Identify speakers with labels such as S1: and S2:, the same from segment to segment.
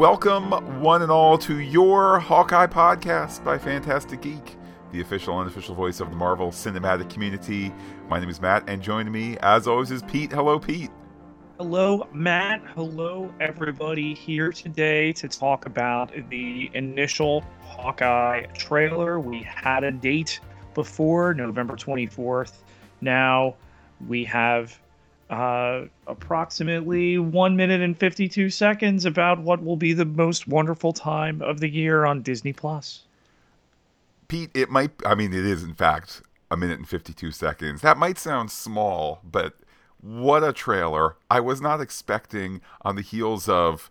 S1: Welcome, one and all, to your Hawkeye podcast by Phantastic Geek, the official and unofficial voice of the Marvel cinematic community. My name is Matt, and joining me, as always, is Pete. Hello, Pete.
S2: Hello, Matt. Hello, everybody here today to talk about the initial Hawkeye trailer. We had a date before, November 24th. Now we have uh, approximately one minute and 52 seconds about what will be the most wonderful time of the year on Disney Plus.
S1: Pete, it might, I mean, it is in fact a minute and 52 seconds. That might sound small, but what a trailer. I was not expecting on the heels of,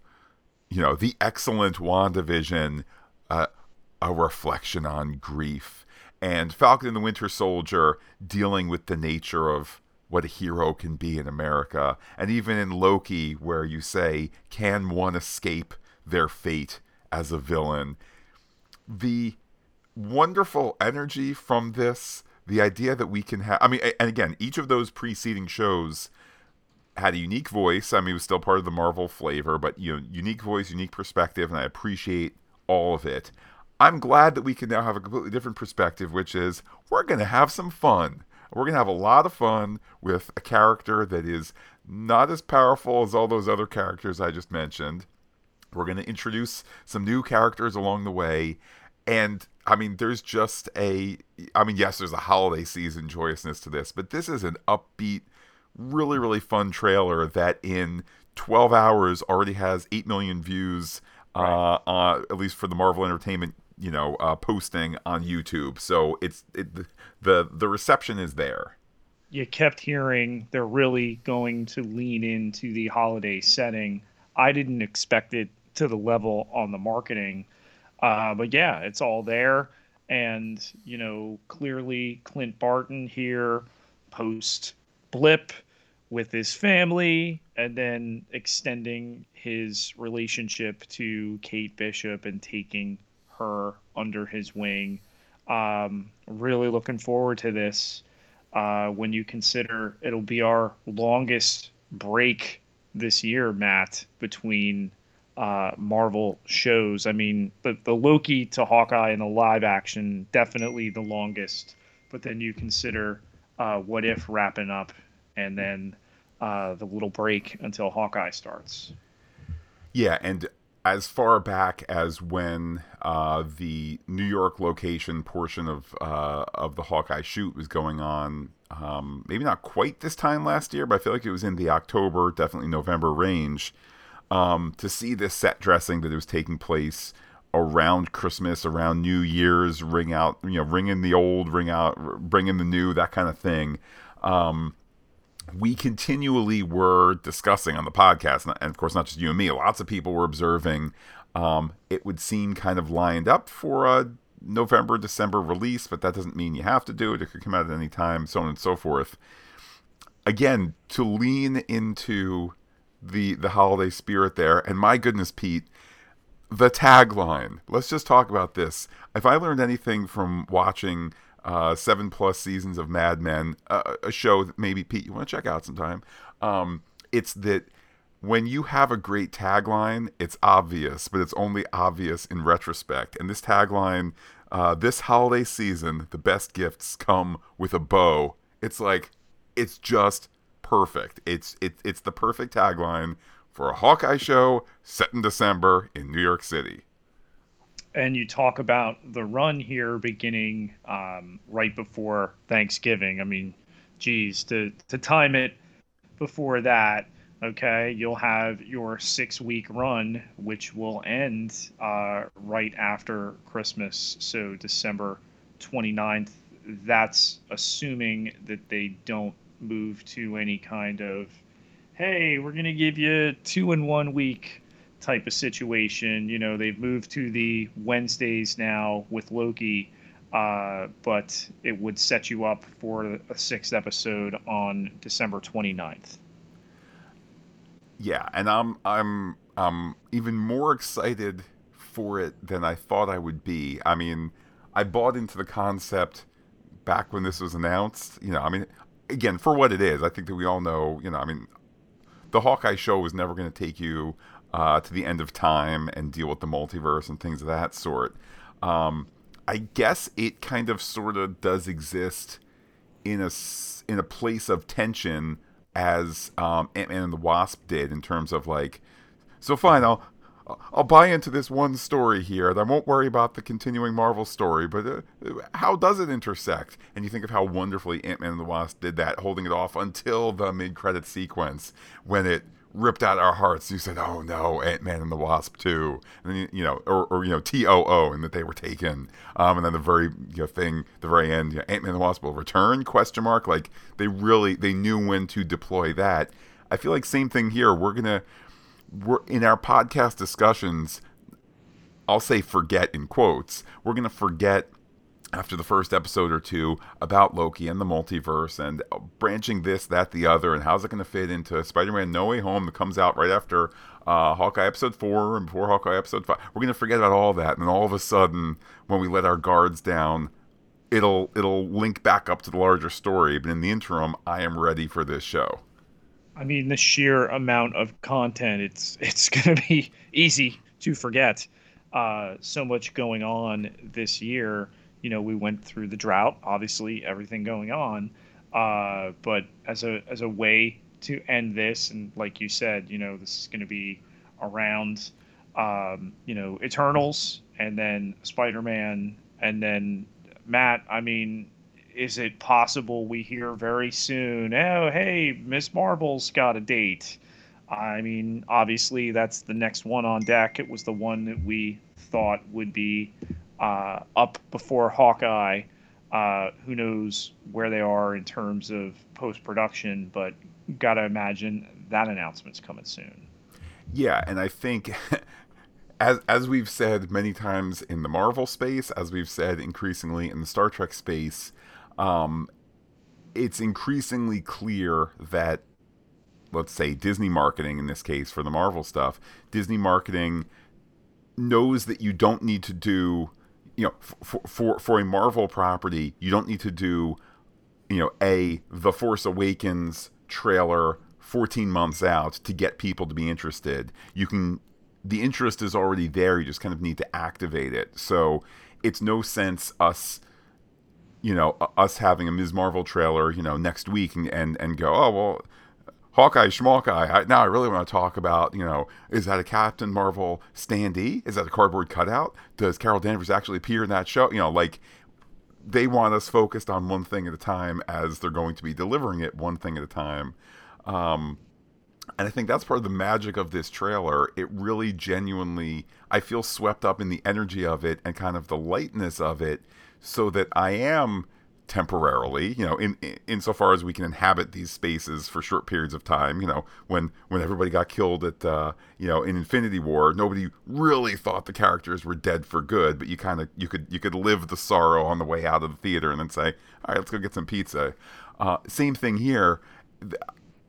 S1: you know, the excellent WandaVision, uh, a reflection on grief, and Falcon and the Winter Soldier dealing with the nature of what a hero can be in America. And even in Loki, where you say, can one escape their fate as a villain? The wonderful energy from this, the idea that we can have, I mean, and again, each of those preceding shows had a unique voice. I mean, it was still part of the Marvel flavor, but, you know, unique voice, unique perspective, and I appreciate all of it. I'm glad that we can now have a completely different perspective, which is we're going to have some fun we're going to have a lot of fun with a character that is not as powerful as all those other characters I just mentioned. We're going to introduce some new characters along the way. And I mean, there's just a, I mean, yes, there's a holiday season joyousness to this, but this is an upbeat, really, really fun trailer that in 12 hours already has 8 million views, right. uh, uh, at least for the Marvel Entertainment you know uh, posting on YouTube. So it's it, the the reception is there.
S2: You kept hearing they're really going to lean into the holiday setting. I didn't expect it to the level on the marketing, uh, but yeah, it's all there. And you know, clearly Clint Barton here post blip with his family and then extending his relationship to Kate Bishop and taking her under his wing. Um, really looking forward to this. Uh, when you consider it'll be our longest break this year, Matt, between uh, Marvel shows. I mean, the, the Loki to Hawkeye and the live action, definitely the longest. But then you consider uh, What If wrapping up and then uh, the little break until Hawkeye starts.
S1: Yeah, and as far back as when uh, the New York location portion of uh, of the Hawkeye shoot was going on. Um, maybe not quite this time last year, but I feel like it was in the October, definitely November range. Um, to see this set dressing that was taking place around Christmas, around New Year's, ring out, you know, ring in the old, ring out, bring in the new, that kind of thing. Um, we continually were discussing on the podcast, and of course, not just you and me, lots of people were observing. Um, it would seem kind of lined up for a November, December release, but that doesn't mean you have to do it. It could come out at any time, so on and so forth. Again, to lean into the the holiday spirit there, and my goodness, Pete, the tagline. Let's just talk about this. If I learned anything from watching uh, seven plus seasons of Mad Men, uh, a show that maybe Pete you want to check out sometime. Um, it's that when you have a great tagline, it's obvious, but it's only obvious in retrospect. And this tagline, uh, this holiday season, the best gifts come with a bow. It's like, it's just perfect. It's it, it's the perfect tagline for a Hawkeye show set in December in New York City
S2: and you talk about the run here beginning um, right before Thanksgiving. I mean, geez, to to time it before that, okay, you'll have your six week run, which will end uh, right after Christmas, so December 29th. That's assuming that they don't move to any kind of, hey, we're to give you two in one week type of situation. You know, they've moved to the Wednesdays now with Loki, uh, but it would set you up for a sixth episode on December 29th.
S1: Yeah, and I'm I'm I'm even more excited for it than I thought I would be. I mean, I bought into the concept back when this was announced. You know, I mean, again, for what it is, I think that we all know. You know, I mean, the Hawkeye show was never going to take you uh, to the end of time and deal with the multiverse and things of that sort. Um, I guess it kind of sort of does exist in a in a place of tension as um, Ant Man and the Wasp did in terms of like, so fine, I'll I'll buy into this one story here. I won't worry about the continuing Marvel story, but uh, how does it intersect? And you think of how wonderfully Ant Man and the Wasp did that, holding it off until the mid credit sequence when it ripped out our hearts. You said, "Oh no, Ant Man and the Wasp too," and then you know, or, or you know, T O O, and that they were taken. Um, and then the very you know, thing, the very end, you know, Ant Man and the Wasp will return? Question mark. Like they really they knew when to deploy that. I feel like same thing here. We're gonna we're in our podcast discussions. I'll say forget in quotes. We're gonna forget after the first episode or two about Loki and the multiverse and branching this, that, the other, and how's it going to fit into Spider-Man: No Way Home that comes out right after uh, Hawkeye episode four and before Hawkeye episode five. We're going to forget about all that, and then all of a sudden, when we let our guards down, it'll it'll link back up to the larger story. But in the interim, I am ready for this show.
S2: I mean, the sheer amount of content, it's it's going to be easy to forget. Uh, so much going on this year you know we went through the drought, obviously everything going on, uh, but as a as a way to end this, and like you said, you know this is going to be around, um, you know Eternals, and then Spider Man, and then Matt. I mean, is it possible we hear very soon? Oh, hey, Miss Marvel's got a date. I mean, obviously, that's the next one on deck. It was the one that we thought would be uh, up before Hawkeye. Uh, who knows where they are in terms of post production, but gotta imagine that announcement's coming soon.
S1: Yeah, and I think. As, as we've said many times in the Marvel space, as we've said increasingly in the Star Trek space, um, it's increasingly clear that, let's say, Disney marketing in this case for the Marvel stuff, Disney marketing knows that you don't need to do you know, for, for for a Marvel property, you don't need to do, you know, a The Force Awakens trailer 14 months out to get people to be interested. You can the interest is already there. You just kind of need to activate it. So it's no sense us you know us having a Ms. Marvel trailer, you know, next week and and, and go, "Oh, well, Hawkeye, Schmalkeye. I, now I really want to talk about, you know, is that a Captain Marvel standee? Is that a cardboard cutout? Does Carol Danvers actually appear in that show? You know, like they want us focused on one thing at a time as they're going to be delivering it one thing at a time. Um, and I think that's part of the magic of this trailer. It really genuinely, I feel swept up in the energy of it and kind of the lightness of it, so that I am temporarily, you know, in, in insofar as we can inhabit these spaces for short periods of time. You know, when when everybody got killed at, uh, you know, in Infinity War, nobody really thought the characters were dead for good, but you kind of you could you could live the sorrow on the way out of the theater and then say, all right, let's go get some pizza. Uh, same thing here.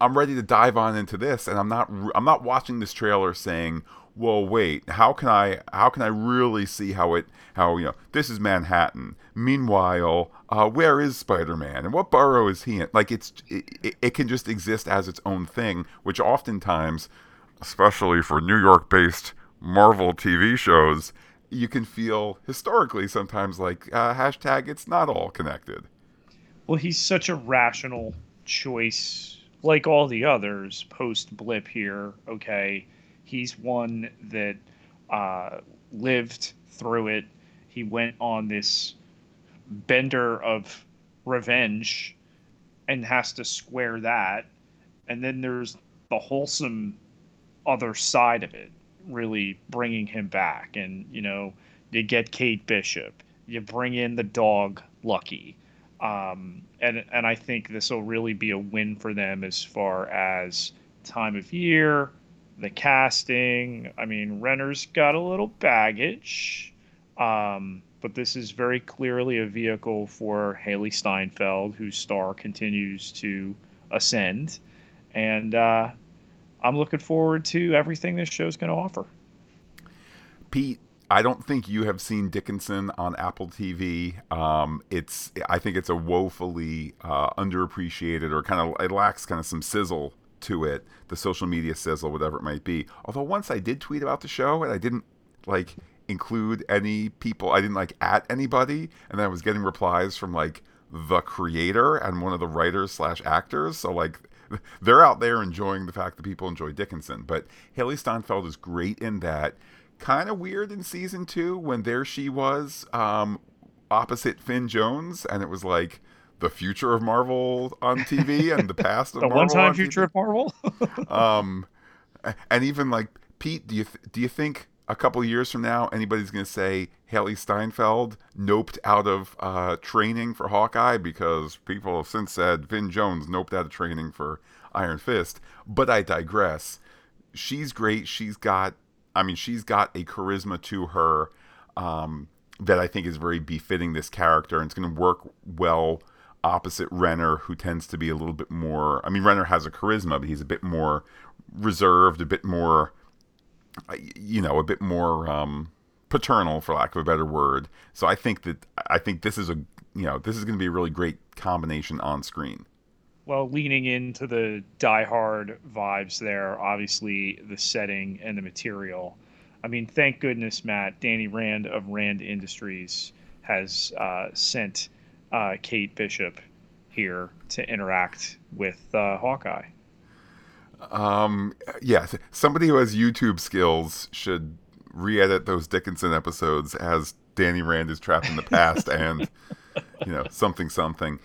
S1: I'm ready to dive on into this, and I'm not I'm not watching this trailer saying, well wait how can i how can i really see how it how you know this is manhattan. Meanwhile uh, where is spider-man? And what borough is he in? Like it's it, it can just exist as its own thing which oftentimes especially for new york based marvel tv shows you can feel historically sometimes like uh, hashtag it's not all connected.
S2: Well he's such a rational choice like all the others post blip here okay He's one that uh, lived through it. He went on this bender of revenge and has to square that. And then there's the wholesome other side of it, really bringing him back. And, you know, you get Kate Bishop, you bring in the dog Lucky. Um, and, and I think this will really be a win for them as far as time of year, the casting. I mean, Renner's got a little baggage, um, but this is very clearly a vehicle for Hailee Steinfeld, whose star continues to ascend. And uh, I'm looking forward to everything this show's going to offer.
S1: Pete, I don't think you have seen Dickinson on Apple TV. Um, it's I think it's a woefully uh, underappreciated or kind of it lacks kind of some sizzle to it, the social media sizzle, whatever it might be. Although once I did tweet about the show and I didn't like include any people, I didn't like at anybody, and I was getting replies from like the creator and one of the writers slash actors. So like they're out there enjoying the fact that people enjoy Dickinson. But Hailee Steinfeld is great in that. Kind of weird in season two when there she was um, opposite Finn Jones, and it was like the future of Marvel on TV and the past of
S2: the
S1: Marvel
S2: one-time
S1: on
S2: future
S1: TV.
S2: of Marvel.
S1: Um, and even like Pete, do you th- do you think a couple years from now anybody's going to say Hailee Steinfeld noped out of uh, training for Hawkeye because people have since said Finn Jones noped out of training for Iron Fist. But I digress. She's great. She's got, I mean, she's got a charisma to her um, that I think is very befitting this character, and it's going to work well opposite Renner, who tends to be a little bit more. I mean, Renner has a charisma, but he's a bit more reserved, a bit more, uh, you know, a bit more um, paternal, for lack of a better word. So I think that I think this is a, you know, this is going to be a really great combination on screen.
S2: well, leaning into the Die Hard vibes there, obviously the setting and the material. I mean, thank goodness, Matt, Danny Rand of Rand Industries has uh, sent uh, Kate Bishop here to interact with uh, Hawkeye.
S1: Um, yeah, somebody who has YouTube skills should re-edit those Dickinson episodes as Danny Rand is trapped in the past and you know something something.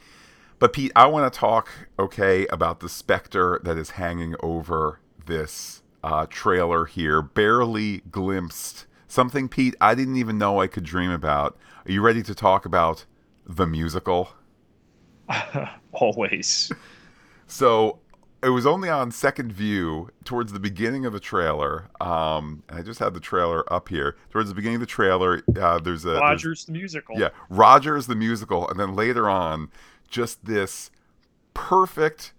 S1: But Pete, I want to talk okay about the specter that is hanging over this uh, trailer here, barely glimpsed. Something, Pete, I didn't even know I could dream about. Are you ready to talk about the musical?
S2: Always.
S1: So it was only on second view towards the beginning of the trailer. Um, and I just had the trailer up here. Towards the beginning of the trailer, uh, there's a there's-
S2: Rogers the musical.
S1: yeah, Rogers the musical, and then later on, just this perfect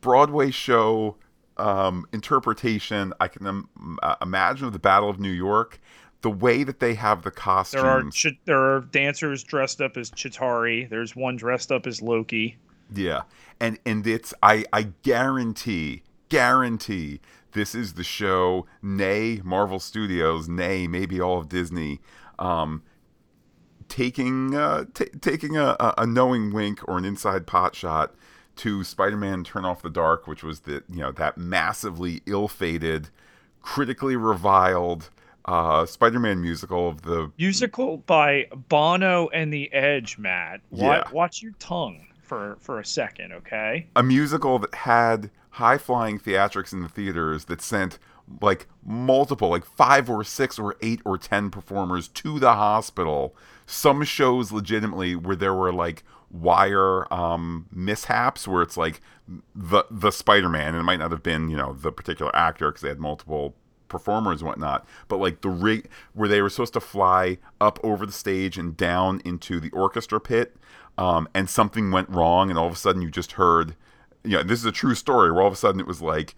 S1: Broadway show um, interpretation. I can um, uh, imagine of the Battle of New York. The way that they have the costumes.
S2: There are ch- there are dancers dressed up as Chitauri. There's one dressed up as Loki.
S1: Yeah. And and it's I I guarantee guarantee this is the show nay Marvel Studios nay maybe all of Disney um taking uh t- taking a, a a knowing wink or an inside pot shot to Spider-Man Turn Off the Dark which was the you know that massively ill-fated critically reviled uh Spider-Man musical of the
S2: Musical by Bono and the Edge, Matt.
S1: Yeah.
S2: Watch your tongue for for a second, okay?
S1: a musical that had high flying theatrics in the theaters that sent like multiple, like five or six or eight or ten performers to the hospital. Some shows legitimately where there were like wire um, mishaps where it's like the the Spider Man, and it might not have been you know the particular actor because they had multiple performers and whatnot, but like the rig where they were supposed to fly up over the stage and down into the orchestra pit, um, and something went wrong, and all of a sudden you just heard, you know, this is a true story where all of a sudden it was like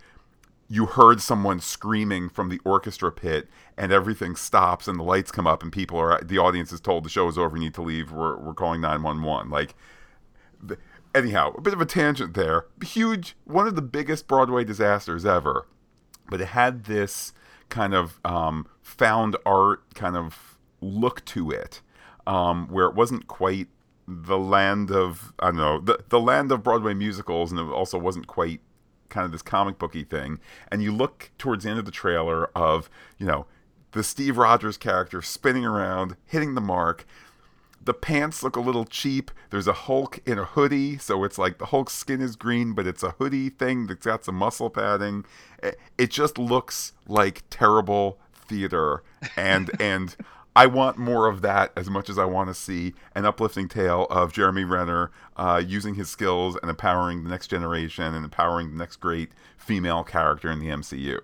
S1: you heard someone screaming from the orchestra pit and everything stops and the lights come up and people are the audience is told the show is over you need to leave we're, we're calling 911 like the, anyhow a bit of a tangent there. Huge one of the biggest broadway disasters ever but it had this kind of um, found art kind of look to it um, where it wasn't quite the land of i don't know the, the land of broadway musicals and it also wasn't quite kind of this comic booky thing. And you look towards the end of the trailer of you know the steve rogers character spinning around hitting the mark the pants look a little cheap. There's a hulk in a hoodie so it's like the hulk's skin is green but it's a hoodie thing that's got some muscle padding. It- just looks like terrible theater. And and I want more of that as much as I want to see an uplifting tale of Jeremy Renner uh, using his skills and empowering the next generation and empowering the next great female character in the MCU.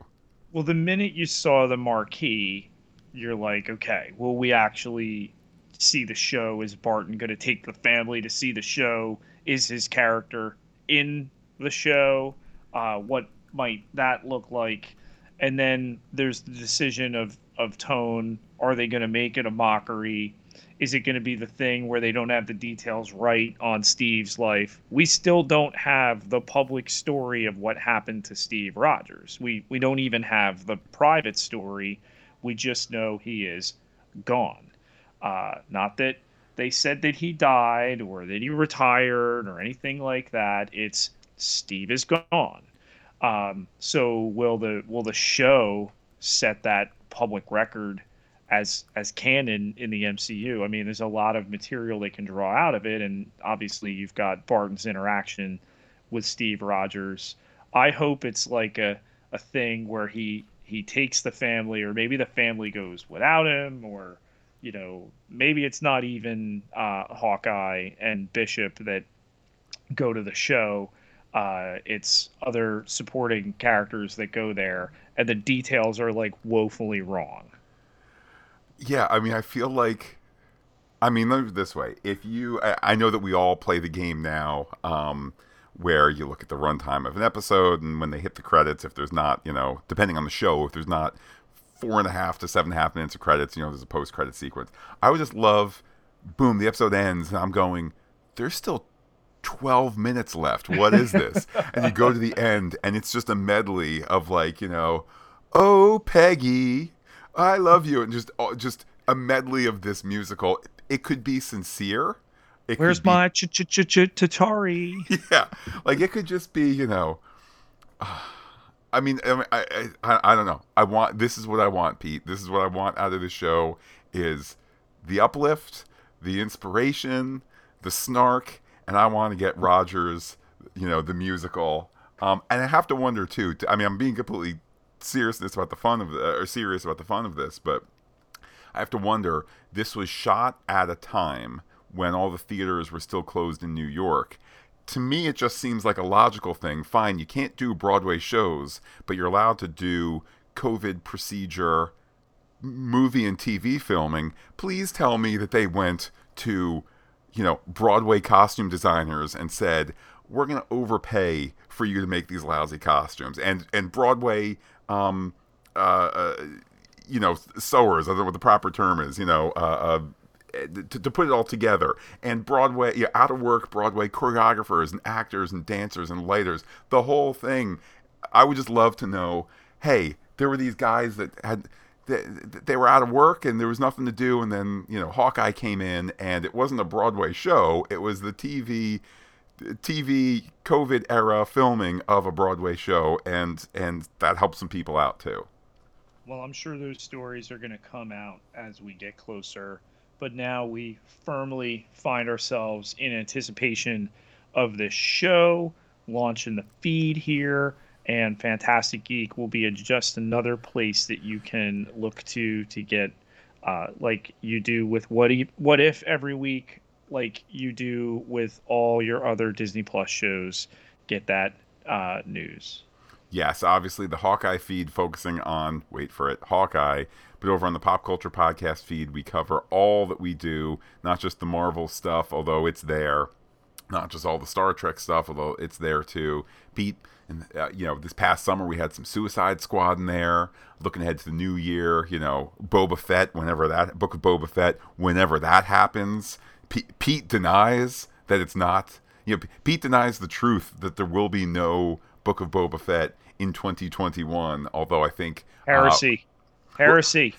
S2: Well, the minute you saw the marquee, you're like, okay, will we actually see the show? Is Barton going to take the family to see the show? Is his character in the show? Uh, what might that look like? And then there's the decision of of tone. Are they going to make it a mockery? is it going to be the thing where they don't have the details right on Steve's life? We still don't have the public story of what happened to Steve Rogers. We we don't even have the private story. We just know he is gone. Uh, not that they said that he died or that he retired or anything like that. It's Steve is gone. Um, so will the will the show set that public record as as canon in the MCU. I mean, there's a lot of material they can draw out of it, and obviously you've got Barton's interaction with Steve Rogers. I hope it's like a, a thing where he he takes the family, or maybe the family goes without him, or you know maybe it's not even uh, Hawkeye and Bishop that go to the show. Uh, it's other supporting characters that go there, and the details are like woefully wrong
S1: yeah, I mean, I feel like, I mean, let me this way: if you, I, I know that we all play the game now, um, where you look at the runtime of an episode, and when they hit the credits, if there's not, you know, depending on the show, if there's not four and a half to seven and a half minutes of credits, you know, there's a post-credit sequence. I would just love, boom, the episode ends, and I'm going, there's still 12 minutes left. What is this? and you go to the end, and it's just a medley of like, you know, oh Peggy, I love you, and just just a medley of this musical. It could be sincere.
S2: It Where's be, my ch ch ch ch Tatari?
S1: Yeah, like it could just be, you know. Uh, I mean, I, I, I, don't know. I want this is what I want, Pete. This is what I want out of the show is the uplift, the inspiration, the snark, and I want to get Rogers, you know, the musical. Um, and I have to wonder too. I mean, I'm being completely seriousness about the fun of the, or serious about the fun of this, but I have to wonder. This was shot at a time when all the theaters were still closed in New York. To me, it just seems like a logical thing. Fine, you can't do Broadway shows, but you're allowed to do COVID procedure movie and TV filming. Please tell me that they went to, you know, Broadway costume designers and said, "We're going to overpay for you to make these lousy costumes." And and Broadway um, uh, uh, you know, sewers. I don't know what the proper term is. You know, uh, uh, to, to, put it all together. And Broadway, yeah, out of work Broadway choreographers and actors and dancers and lighters, the whole thing. I would just love to know. Hey, there were these guys that had. They, they were out of work and there was nothing to do and then you know hawkeye came in and it wasn't a broadway show it was the tv TV COVID era filming of a Broadway show, and and that helps some people out too.
S2: Well, I'm sure those stories are going to come out as we get closer, but now we firmly find ourselves in anticipation of this show launching the feed here, and Phantastic Geek will be a, just another place that you can look to to get, uh, like you do with what if, what if every week like you do with all your other Disney Plus shows, get that uh, news.
S1: Yes, obviously the Hawkeye feed focusing on wait for it, Hawkeye, but over on the Pop Culture Podcast feed we cover all that we do, not just the Marvel stuff, although it's there, not just all the Star Trek stuff, although it's there too. Pete, and uh, you know, this past summer we had some Suicide Squad in there. Looking ahead to the new year, you know, Boba Fett, whenever that Book of Boba Fett, whenever that happens. Pete, Pete denies that it's not. You know, Pete denies the truth that there will be no Book of Boba Fett in 2021. Although I think
S2: heresy, uh, heresy.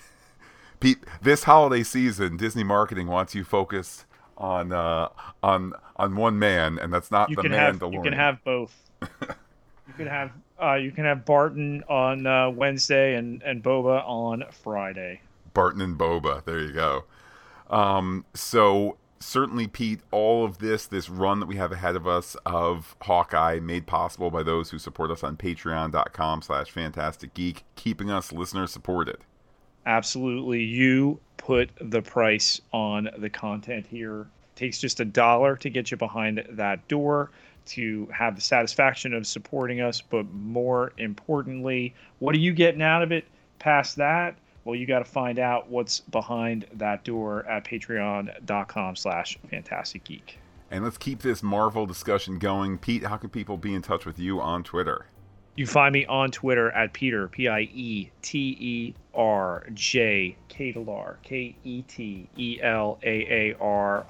S1: Pete, this holiday season, Disney marketing wants you focused on uh, on on one man, and that's not
S2: you
S1: the
S2: can
S1: Mandalorian.
S2: Have, you can have both. you can have uh, you can have Barton on uh, Wednesday and and Boba on Friday.
S1: Barton and Boba. There you go. Um, so certainly, Pete, all of this, this run that we have ahead of us of Hawkeye, made possible by those who support us on patreon.com slash phantastic geek, keeping us listener supported.
S2: Absolutely. You put the price on the content here. It takes just a dollar to get you behind that door to have the satisfaction of supporting us, but more importantly, what are you getting out of it past that? Well, you got to find out what's behind that door at patreon.com slash phantastic geek.
S1: And let's keep this Marvel discussion going. Pete, how can people be in touch with you on Twitter?
S2: You find me on Twitter at Peter, P I E T E R J Ketelaar, K E T E L A A R.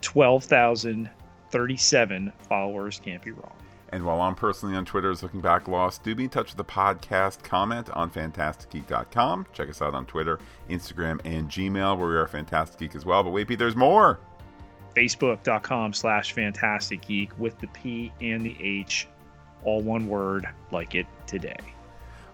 S2: 12,037 followers can't be wrong.
S1: And while I'm personally on Twitter as Looking Back Lost, do be in touch with the podcast. Comment on phantasticgeek.com. Check us out on Twitter, Instagram, and Gmail, where we are Phantastic Geek as well. But wait, Pete, there's more.
S2: Facebook.com slash Phantastic Geek with the P and the H all one word, like it today.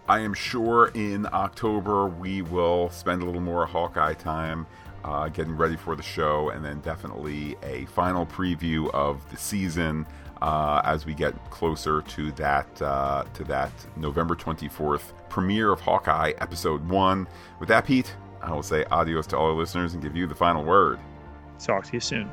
S1: I am sure in October we will spend a little more Hawkeye time uh, getting ready for the show, and then definitely a final preview of the season uh, as we get closer to that uh, to that November 24th premiere of Hawkeye episode one. With that, Pete, I will say adios to all our listeners and give you the final word.
S2: Talk to you soon.